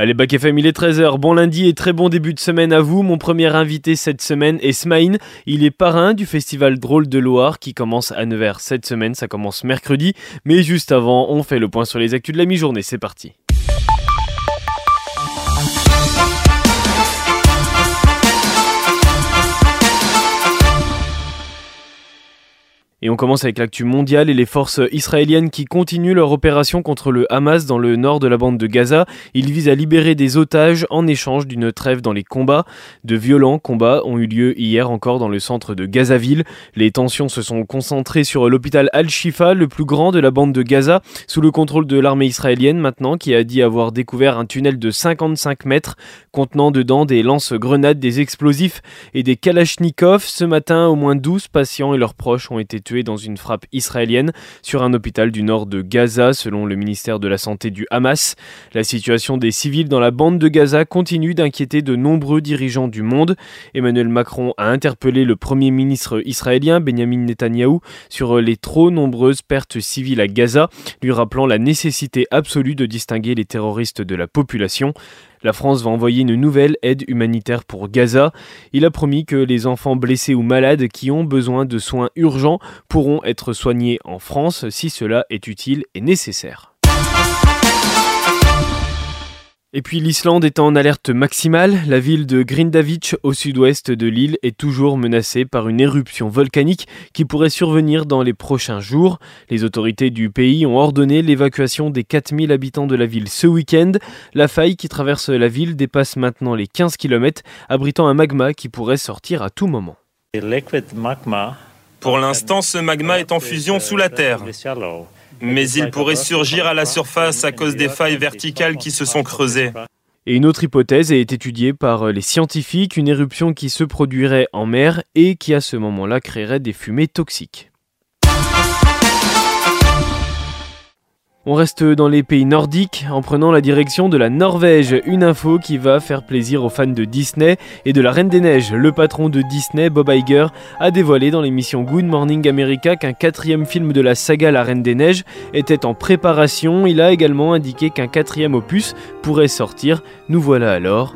Allez, Bac FM, il est 13h. Bon lundi et très bon début de semaine à vous. Mon premier invité cette semaine est Smaïn. Il est parrain du festival Drôle de Loire qui commence à Nevers cette semaine. Ça commence mercredi. Mais juste avant, on fait le point sur les actus de la mi-journée. C'est parti. Et on commence avec l'actu mondiale et les forces israéliennes qui continuent leur opération contre le Hamas dans le nord de la bande de Gaza. Ils visent à libérer des otages en échange d'une trêve dans les combats. De violents combats ont eu lieu hier encore dans le centre de Gazaville. Les tensions se sont concentrées sur l'hôpital Al-Shifa, le plus grand de la bande de Gaza, sous le contrôle de l'armée israélienne maintenant, qui a dit avoir découvert un tunnel de 55 mètres contenant dedans des lance-grenades, des explosifs et des kalachnikovs. Ce matin, au moins 12 patients et leurs proches ont été dans une frappe israélienne sur un hôpital du nord de Gaza, selon le ministère de la Santé du Hamas. La situation des civils dans la bande de Gaza continue d'inquiéter de nombreux dirigeants du monde. Emmanuel Macron a interpellé le premier ministre israélien Benjamin Netanyahou sur les trop nombreuses pertes civiles à Gaza, lui rappelant la nécessité absolue de distinguer les terroristes de la population. La France va envoyer une nouvelle aide humanitaire pour Gaza. Il a promis que les enfants blessés ou malades qui ont besoin de soins urgents pourront être soignés en France si cela est utile et nécessaire. Et puis l'Islande est en alerte maximale. La ville de Grindavik au sud-ouest de l'île est toujours menacée par une éruption volcanique qui pourrait survenir dans les prochains jours. Les autorités du pays ont ordonné l'évacuation des 4000 habitants de la ville ce week-end. La faille qui traverse la ville dépasse maintenant les 15 km, abritant un magma qui pourrait sortir à tout moment. Pour l'instant, ce magma est en fusion sous la terre mais il pourrait surgir à la surface à cause des failles verticales qui se sont creusées. Et une autre hypothèse est étudiée par les scientifiques, une éruption qui se produirait en mer et qui à ce moment-là créerait des fumées toxiques. On reste dans les pays nordiques en prenant la direction de la Norvège. Une info qui va faire plaisir aux fans de Disney et de la Reine des Neiges. Le patron de Disney, Bob Iger, a dévoilé dans l'émission Good Morning America qu'un quatrième film de la saga La Reine des Neiges était en préparation. Il a également indiqué qu'un quatrième opus pourrait sortir. Nous voilà alors.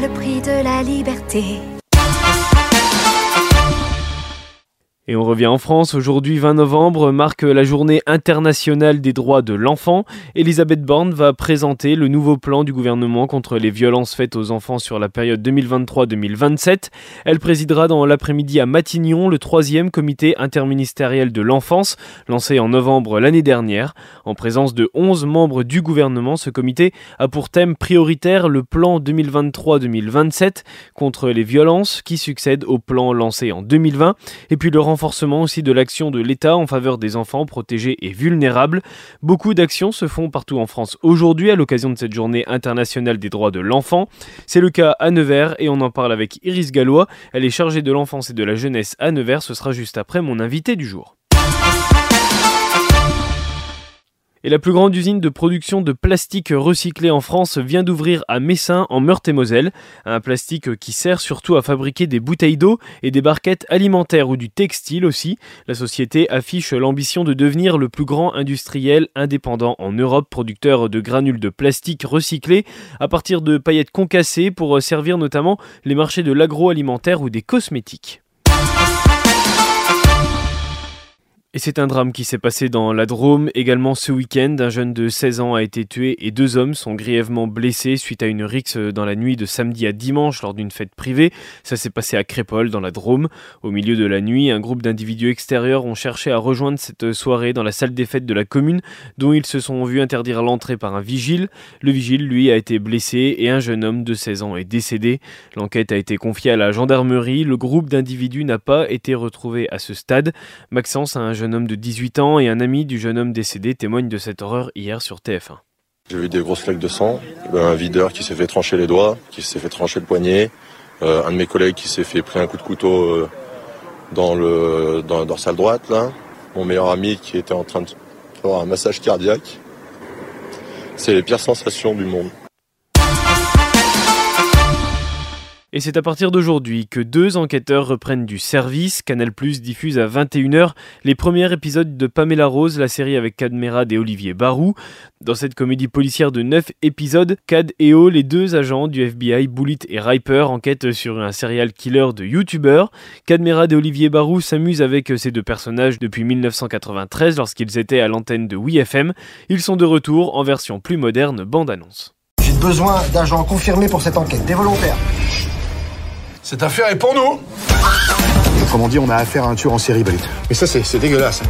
le prix de la liberté. Et on revient en France. Aujourd'hui, 20 novembre, marque la journée internationale des droits de l'enfant. Elisabeth Borne va présenter le nouveau plan du gouvernement contre les violences faites aux enfants sur la période 2023-2027. Elle présidera dans l'après-midi à Matignon le troisième comité interministériel de l'enfance, lancé en novembre l'année dernière. En présence de 11 membres du gouvernement, ce comité a pour thème prioritaire le plan 2023-2027 contre les violences qui succède au plan lancé en 2020 et puis le renforcement renforcement aussi de l'action de l'État en faveur des enfants protégés et vulnérables. Beaucoup d'actions se font partout en France aujourd'hui à l'occasion de cette journée internationale des droits de l'enfant. C'est le cas à Nevers et on en parle avec Iris Gallois. Elle est chargée de l'enfance et de la jeunesse à Nevers. Ce sera juste après mon invité du jour. Et la plus grande usine de production de plastique recyclé en France vient d'ouvrir à Messin en Meurthe-et-Moselle. Un plastique qui sert surtout à fabriquer des bouteilles d'eau et des barquettes alimentaires ou du textile aussi. La société affiche l'ambition de devenir le plus grand industriel indépendant en Europe producteur de granules de plastique recyclés à partir de paillettes concassées pour servir notamment les marchés de l'agroalimentaire ou des cosmétiques. Et c'est un drame qui s'est passé dans la Drôme également ce week-end. Un jeune de 16 ans a été tué et deux hommes sont grièvement blessés suite à une rixe dans la nuit de samedi à dimanche lors d'une fête privée. Ça s'est passé à Crépole dans la Drôme. Au milieu de la nuit, un groupe d'individus extérieurs ont cherché à rejoindre cette soirée dans la salle des fêtes de la commune dont ils se sont vus interdire l'entrée par un vigile. Le vigile, lui, a été blessé et un jeune homme de 16 ans est décédé. L'enquête a été confiée à la gendarmerie. Le groupe d'individus n'a pas été retrouvé à ce stade. Maxence a un jeune homme de 18 ans et un ami du jeune homme décédé témoignent de cette horreur hier sur TF1. J'ai vu des grosses flaques de sang, un videur qui s'est fait trancher les doigts, qui s'est fait trancher le poignet, euh, un de mes collègues qui s'est fait pris un coup de couteau euh, dans, le, dans la dorsale droite, mon meilleur ami qui était en train de faire un massage cardiaque. C'est les pires sensations du monde. Et c'est à partir d'aujourd'hui que deux enquêteurs reprennent du service. Canal Plus diffuse à 21h les premiers épisodes de Pamela Rose, la série avec Cadmerade et Olivier Barou. Dans cette comédie policière de 9 épisodes, Cad et O, les deux agents du FBI, Bullet et Riper, enquêtent sur un serial killer de youtubeurs. Cadmerade et Olivier Barou s'amusent avec ces deux personnages depuis 1993 lorsqu'ils étaient à l'antenne de WeFM. Ils sont de retour en version plus moderne bande-annonce. J'ai besoin d'agents confirmés pour cette enquête, des volontaires. Cette affaire est pour nous Autrement dit, on a affaire à un tueur en série, Bullet. Mais ça, c'est dégueulasse.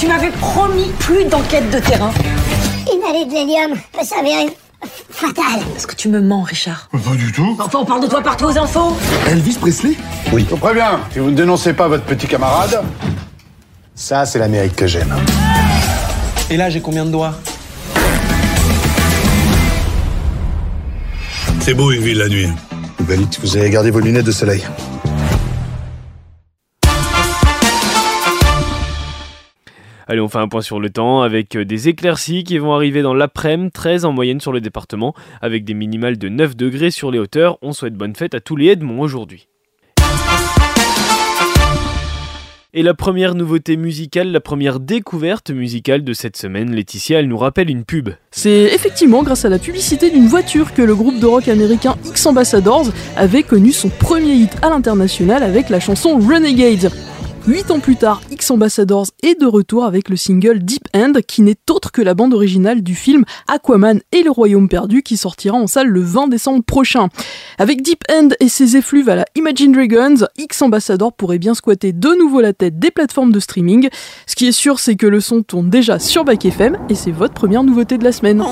Tu m'avais promis plus d'enquête de terrain. Une allée de l'hélium peut s'avérer fatale. Est-ce que tu me mens, Richard? Pas du tout. Enfin, on parle de toi partout aux infos. Elvis Presley? Je vous préviens, si vous ne dénoncez pas votre petit camarade, Ça, c'est l'Amérique que j'aime. Et là, j'ai combien de doigts? C'est beau une ville la nuit. Vous avez gardé vos lunettes de soleil. Allez, on fait un point sur le temps avec euh, des éclaircies qui vont arriver dans l'après-midi, 13 en moyenne sur le département, avec des minimales de 9 degrés sur les hauteurs. On souhaite bonne fête à tous les Edmonds aujourd'hui. Et la première nouveauté musicale, la première découverte musicale de cette semaine, Laetitia, elle nous rappelle une pub. C'est effectivement grâce à la publicité d'une voiture que le groupe de rock américain X Ambassadors avait connu son premier hit à l'international avec la chanson Renegade. Huit ans plus tard, X Ambassadors est de retour avec le single Deep End, qui n'est autre que la bande originale du film Aquaman et le Royaume perdu, qui sortira en salle le 20 décembre prochain. Avec Deep End et ses effluves à la Imagine Dragons, X Ambassador pourrait bien squatter de nouveau la tête des plateformes de streaming. Ce qui est sûr, c'est que le son tourne déjà sur Back FM, et c'est votre première nouveauté de la semaine.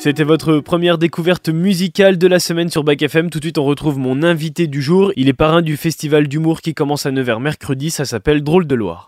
C'était votre première découverte musicale de la semaine sur Bac FM. Tout de suite, on retrouve mon invité du jour. Il est parrain du festival d'humour qui commence à 9h mercredi. Ça s'appelle Drôle de Loire.